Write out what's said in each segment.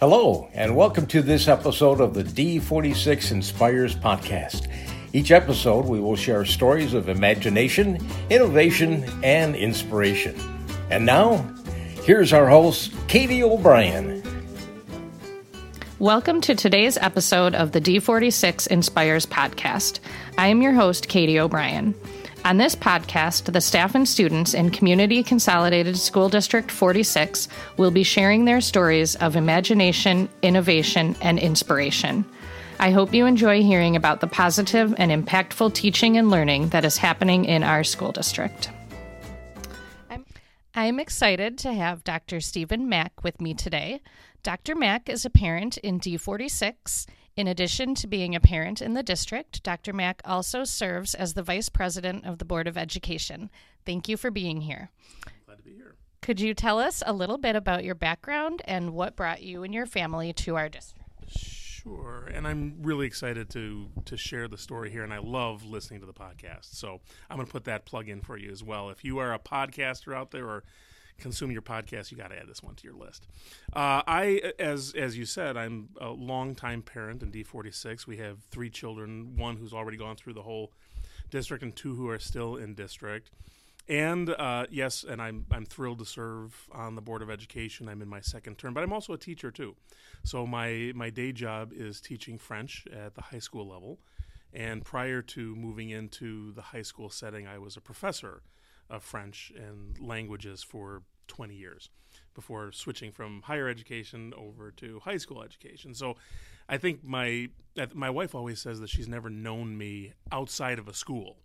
Hello, and welcome to this episode of the D46 Inspires podcast. Each episode, we will share stories of imagination, innovation, and inspiration. And now, here's our host, Katie O'Brien. Welcome to today's episode of the D46 Inspires podcast. I am your host, Katie O'Brien. On this podcast, the staff and students in Community Consolidated School District 46 will be sharing their stories of imagination, innovation, and inspiration. I hope you enjoy hearing about the positive and impactful teaching and learning that is happening in our school district. I'm, excited to have Dr. Stephen Mack with me today. Dr. Mack is a parent in D46 in addition to being a parent in the district, Dr. Mack also serves as the Vice President of the Board of Education. Thank you for being here. Glad to be here. Could you tell us a little bit about your background and what brought you and your family to our district? Sure. And I'm really excited to to share the story here and I love listening to the podcast. So, I'm going to put that plug in for you as well. If you are a podcaster out there or consume your podcast, you got to add this one to your list. Uh, I, as as you said, I'm a longtime parent in D46. We have three children, one who's already gone through the whole district, and two who are still in district. And uh, yes, and I'm I'm thrilled to serve on the board of education. I'm in my second term, but I'm also a teacher too. So my my day job is teaching French at the high school level. And prior to moving into the high school setting, I was a professor of French and languages for 20 years before switching from higher education over to high school education. So I think my my wife always says that she's never known me outside of a school.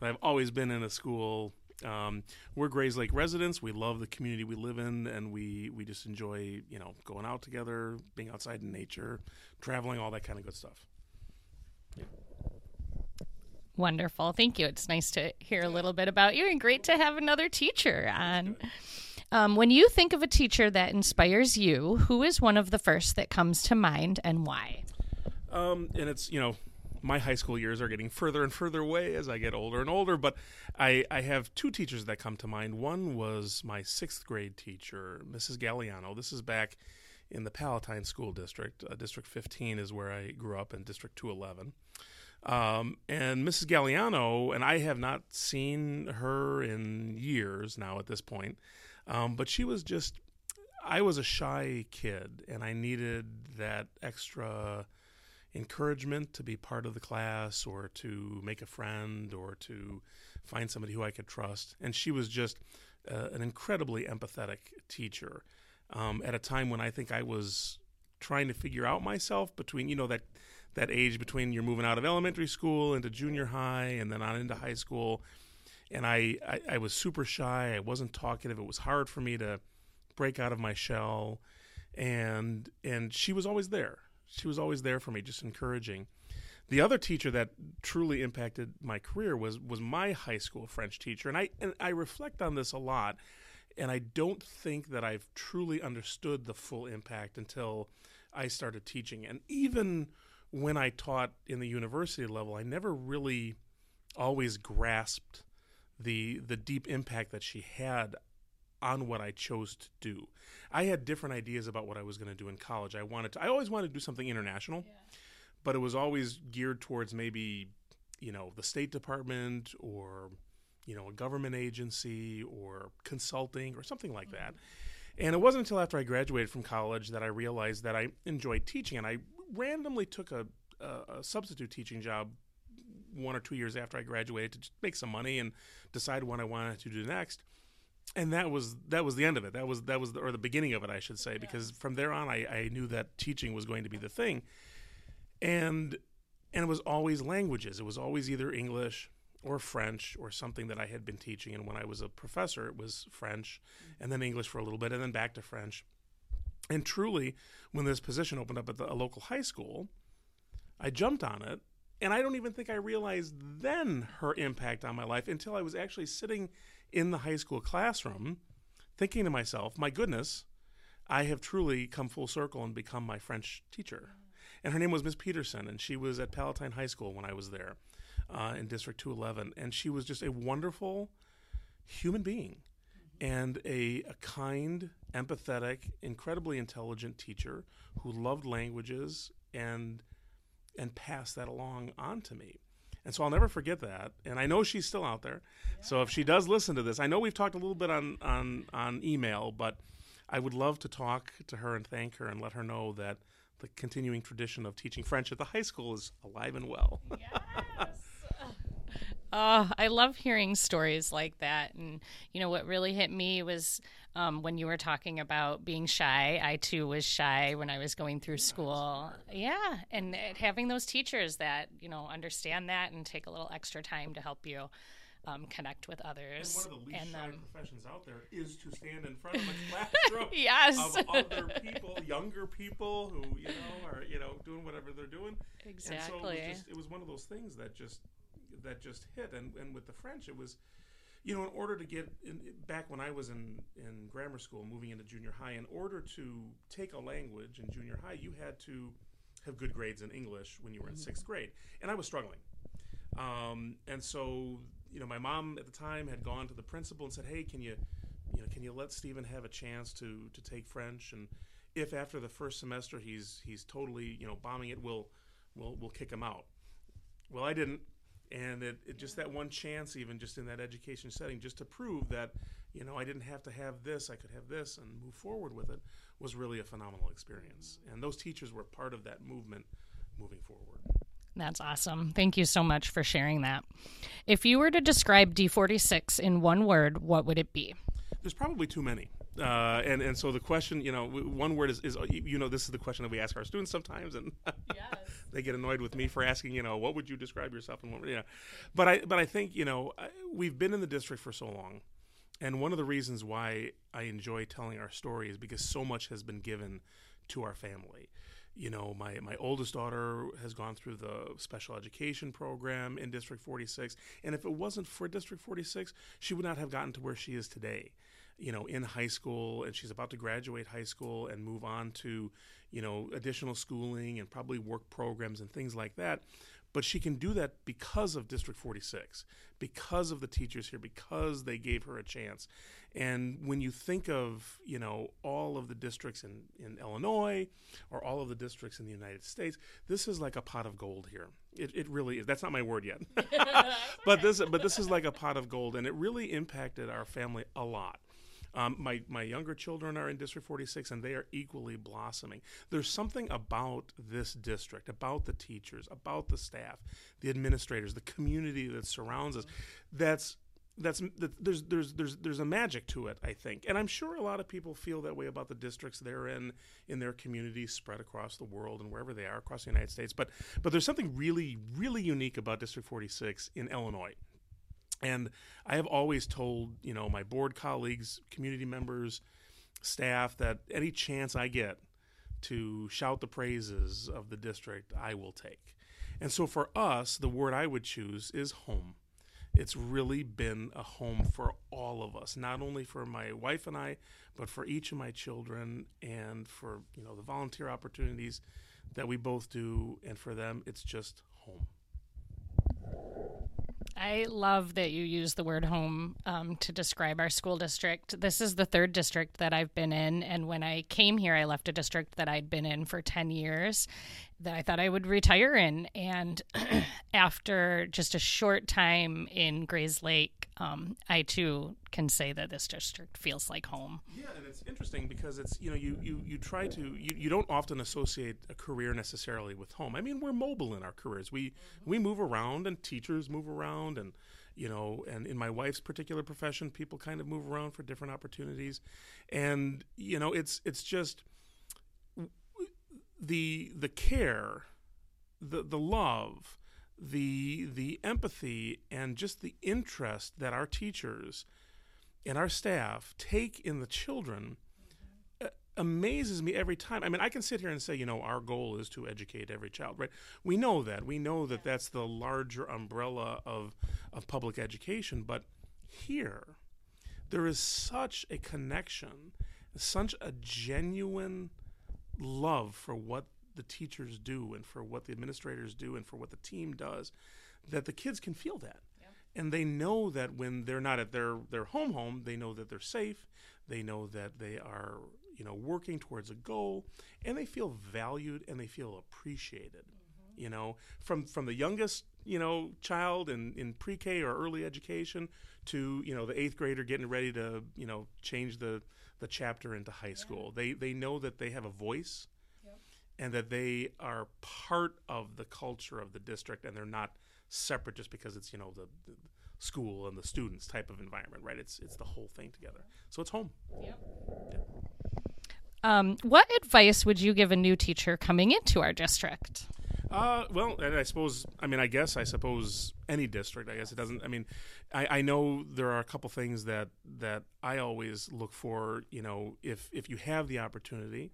I've always been in a school. Um, we're Grayslake residents. We love the community we live in, and we we just enjoy you know going out together, being outside in nature, traveling, all that kind of good stuff. Wonderful. Thank you. It's nice to hear a little bit about you and great to have another teacher on. Um, when you think of a teacher that inspires you, who is one of the first that comes to mind and why? Um, and it's, you know, my high school years are getting further and further away as I get older and older, but I, I have two teachers that come to mind. One was my sixth grade teacher, Mrs. Galliano. This is back in the Palatine School District. Uh, District 15 is where I grew up, in District 211. Um, and Mrs. Galliano, and I have not seen her in years now at this point, um, but she was just, I was a shy kid and I needed that extra encouragement to be part of the class or to make a friend or to find somebody who I could trust. And she was just uh, an incredibly empathetic teacher um, at a time when I think I was trying to figure out myself between, you know, that that age between you're moving out of elementary school into junior high and then on into high school. And I, I, I was super shy. I wasn't talkative. It was hard for me to break out of my shell. And and she was always there. She was always there for me, just encouraging. The other teacher that truly impacted my career was was my high school French teacher, and I and I reflect on this a lot, and I don't think that I've truly understood the full impact until I started teaching. And even when I taught in the university level, I never really always grasped the the deep impact that she had on what I chose to do. I had different ideas about what I was going to do in college. I wanted to I always wanted to do something international. Yeah. But it was always geared towards maybe, you know, the State Department or you know, a government agency or consulting or something like mm-hmm. that. And it wasn't until after I graduated from college that I realized that I enjoyed teaching and I randomly took a, a, a substitute teaching job one or two years after I graduated to make some money and decide what I wanted to do next. And that was that was the end of it. That was that was the, or the beginning of it, I should say, because from there on, I, I knew that teaching was going to be the thing, and and it was always languages. It was always either English or French or something that I had been teaching. And when I was a professor, it was French, and then English for a little bit, and then back to French. And truly, when this position opened up at the, a local high school, I jumped on it. And I don't even think I realized then her impact on my life until I was actually sitting in the high school classroom thinking to myself, my goodness, I have truly come full circle and become my French teacher. And her name was Miss Peterson, and she was at Palatine High School when I was there uh, in District 211. And she was just a wonderful human being and a, a kind, empathetic, incredibly intelligent teacher who loved languages and and passed that along on to me. And so I'll never forget that. And I know she's still out there. Yeah. So if she does listen to this, I know we've talked a little bit on, on, on email, but I would love to talk to her and thank her and let her know that the continuing tradition of teaching French at the high school is alive and well. Yes. Oh, I love hearing stories like that. And, you know, what really hit me was um, when you were talking about being shy. I too was shy when I was going through school. Yeah. And having those teachers that, you know, understand that and take a little extra time to help you. Um, connect with others. And one of the least and, shy um, professions out there is to stand in front of a classroom yes. of other people, younger people who you know are you know doing whatever they're doing. Exactly. And so it was, just, it was one of those things that just that just hit. And, and with the French, it was, you know, in order to get in, back when I was in, in grammar school, moving into junior high, in order to take a language in junior high, you had to have good grades in English when you were in sixth mm-hmm. grade. And I was struggling. Um, and so, you know, my mom at the time had gone to the principal and said, "Hey, can you, you know, can you let Stephen have a chance to to take French? And if after the first semester he's he's totally, you know, bombing it, we'll we'll we'll kick him out." Well, I didn't and it, it, just that one chance even just in that education setting just to prove that you know i didn't have to have this i could have this and move forward with it was really a phenomenal experience and those teachers were part of that movement moving forward that's awesome. Thank you so much for sharing that. If you were to describe D46 in one word, what would it be? There's probably too many. Uh, and and so the question, you know, one word is, is you know this is the question that we ask our students sometimes, and yes. they get annoyed with me for asking, you know, what would you describe yourself and what, yeah. But I but I think you know we've been in the district for so long, and one of the reasons why I enjoy telling our story is because so much has been given to our family. You know, my, my oldest daughter has gone through the special education program in District 46. And if it wasn't for District 46, she would not have gotten to where she is today you know, in high school, and she's about to graduate high school and move on to, you know, additional schooling and probably work programs and things like that. But she can do that because of District 46, because of the teachers here, because they gave her a chance. And when you think of, you know, all of the districts in, in Illinois or all of the districts in the United States, this is like a pot of gold here. It, it really is. That's not my word yet. but this but this is like a pot of gold and it really impacted our family a lot. Um, my my younger children are in District 46, and they are equally blossoming. There's something about this district, about the teachers, about the staff, the administrators, the community that surrounds us. That's that's that there's there's there's there's a magic to it, I think, and I'm sure a lot of people feel that way about the districts they're in in their communities spread across the world and wherever they are across the United States. But but there's something really really unique about District 46 in Illinois. And I have always told, you know, my board colleagues, community members, staff that any chance I get to shout the praises of the district, I will take. And so for us, the word I would choose is home. It's really been a home for all of us, not only for my wife and I, but for each of my children and for, you know, the volunteer opportunities that we both do and for them it's just home. I love that you use the word home um, to describe our school district. This is the third district that I've been in. And when I came here, I left a district that I'd been in for 10 years that I thought I would retire in. And after just a short time in Grayslake, um, I too can say that this district feels like home. Yeah, and it's interesting because it's you know you you, you try to you, you don't often associate a career necessarily with home. I mean, we're mobile in our careers. We mm-hmm. we move around, and teachers move around, and you know, and in my wife's particular profession, people kind of move around for different opportunities, and you know, it's it's just the the care, the the love, the the empathy, and just the interest that our teachers and our staff take in the children mm-hmm. amazes me every time. I mean, I can sit here and say, you know, our goal is to educate every child, right? We know that. We know that that's the larger umbrella of of public education, but here there is such a connection, such a genuine love for what the teachers do and for what the administrators do and for what the team does that the kids can feel that and they know that when they're not at their their home home, they know that they're safe. They know that they are you know working towards a goal, and they feel valued and they feel appreciated. Mm-hmm. You know, from from the youngest you know child in in pre-K or early education to you know the eighth grader getting ready to you know change the the chapter into high school. Yeah. They they know that they have a voice. And that they are part of the culture of the district, and they're not separate just because it's you know the, the school and the students type of environment, right? It's it's the whole thing together. So it's home. Yep. Yeah. Um, what advice would you give a new teacher coming into our district? Uh, well, and I suppose, I mean, I guess, I suppose any district. I guess it doesn't. I mean, I, I know there are a couple things that that I always look for. You know, if if you have the opportunity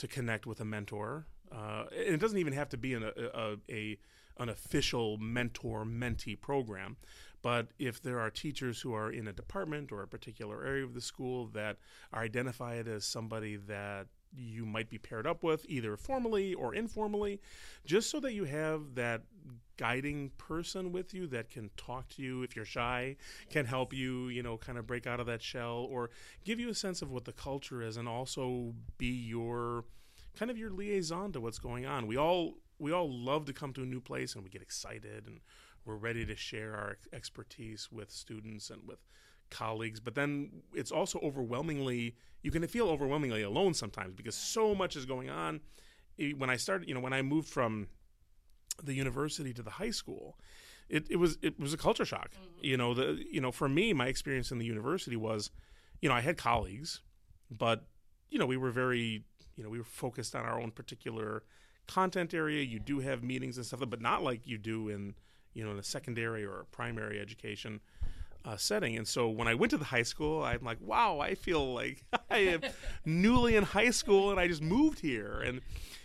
to connect with a mentor, uh, and it doesn't even have to be in a, a, a an official mentor mentee program. But if there are teachers who are in a department or a particular area of the school that are identified as somebody that you might be paired up with, either formally or informally, just so that you have that guiding person with you that can talk to you if you're shy, can help you, you know, kind of break out of that shell or give you a sense of what the culture is and also be your kind of your liaison to what's going on. We all we all love to come to a new place and we get excited and we're ready to share our expertise with students and with colleagues but then it's also overwhelmingly you can feel overwhelmingly alone sometimes because so much is going on. When i started you know when i moved from the university to the high school it, it was it was a culture shock mm-hmm. you know the you know for me my experience in the university was you know i had colleagues but you know we were very you know we were focused on our own particular content area. You do have meetings and stuff, but not like you do in you know in a secondary or a primary education uh, setting. And so when I went to the high school, I'm like, wow, I feel like I am newly in high school and I just moved here. And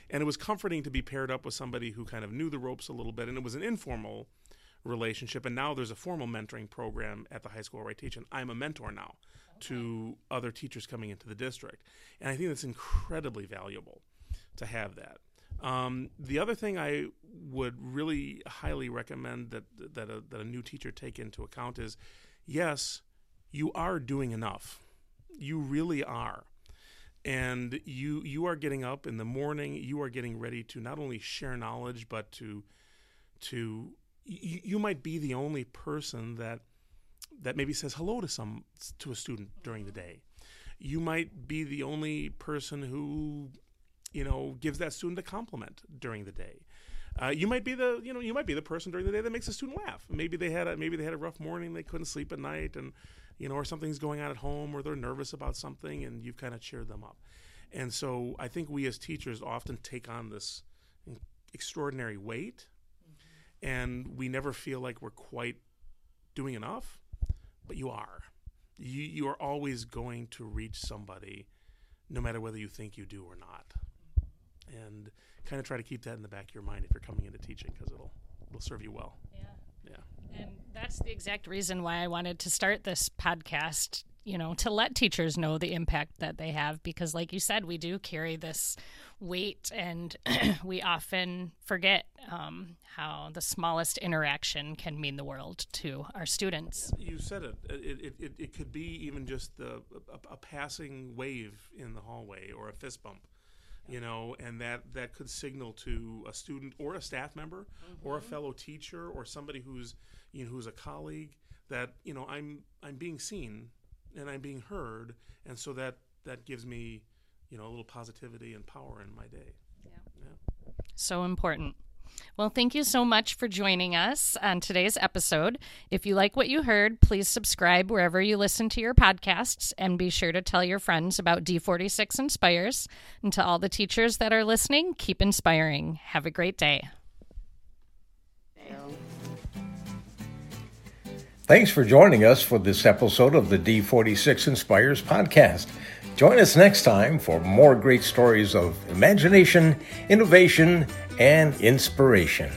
and it was comforting to be paired up with somebody who kind of knew the ropes a little bit. And it was an informal relationship. And now there's a formal mentoring program at the high school where I teach, and I'm a mentor now okay. to other teachers coming into the district. And I think that's incredibly valuable to have that. Um, the other thing I would really highly recommend that that a, that a new teacher take into account is, yes, you are doing enough. You really are, and you you are getting up in the morning. You are getting ready to not only share knowledge, but to to you, you might be the only person that that maybe says hello to some to a student during the day. You might be the only person who you know, gives that student a compliment during the day. Uh, you might be the you know you might be the person during the day that makes a student laugh. Maybe they had a maybe they had a rough morning, they couldn't sleep at night, and you know, or something's going on at home, or they're nervous about something, and you've kind of cheered them up. And so I think we as teachers often take on this extraordinary weight, mm-hmm. and we never feel like we're quite doing enough, but you are. You you are always going to reach somebody, no matter whether you think you do or not and kind of try to keep that in the back of your mind if you're coming into teaching because it'll it'll serve you well. Yeah. Yeah. And that's the exact reason why I wanted to start this podcast, you know, to let teachers know the impact that they have because like you said, we do carry this weight and we often forget um, how the smallest interaction can mean the world to our students. You said it. It, it, it, could be even just the, a, a passing wave in the hallway or a fist bump you know, and that that could signal to a student or a staff member mm-hmm. or a mm-hmm. fellow teacher or somebody who's you know who's a colleague that you know I'm I'm being seen and I'm being heard, and so that that gives me you know a little positivity and power in my day. Yeah. yeah. So important. Well, thank you so much for joining us on today's episode. If you like what you heard, please subscribe wherever you listen to your podcasts and be sure to tell your friends about D46 Inspires. And to all the teachers that are listening, keep inspiring. Have a great day. Thanks for joining us for this episode of the D46 Inspires podcast. Join us next time for more great stories of imagination, innovation, and inspiration.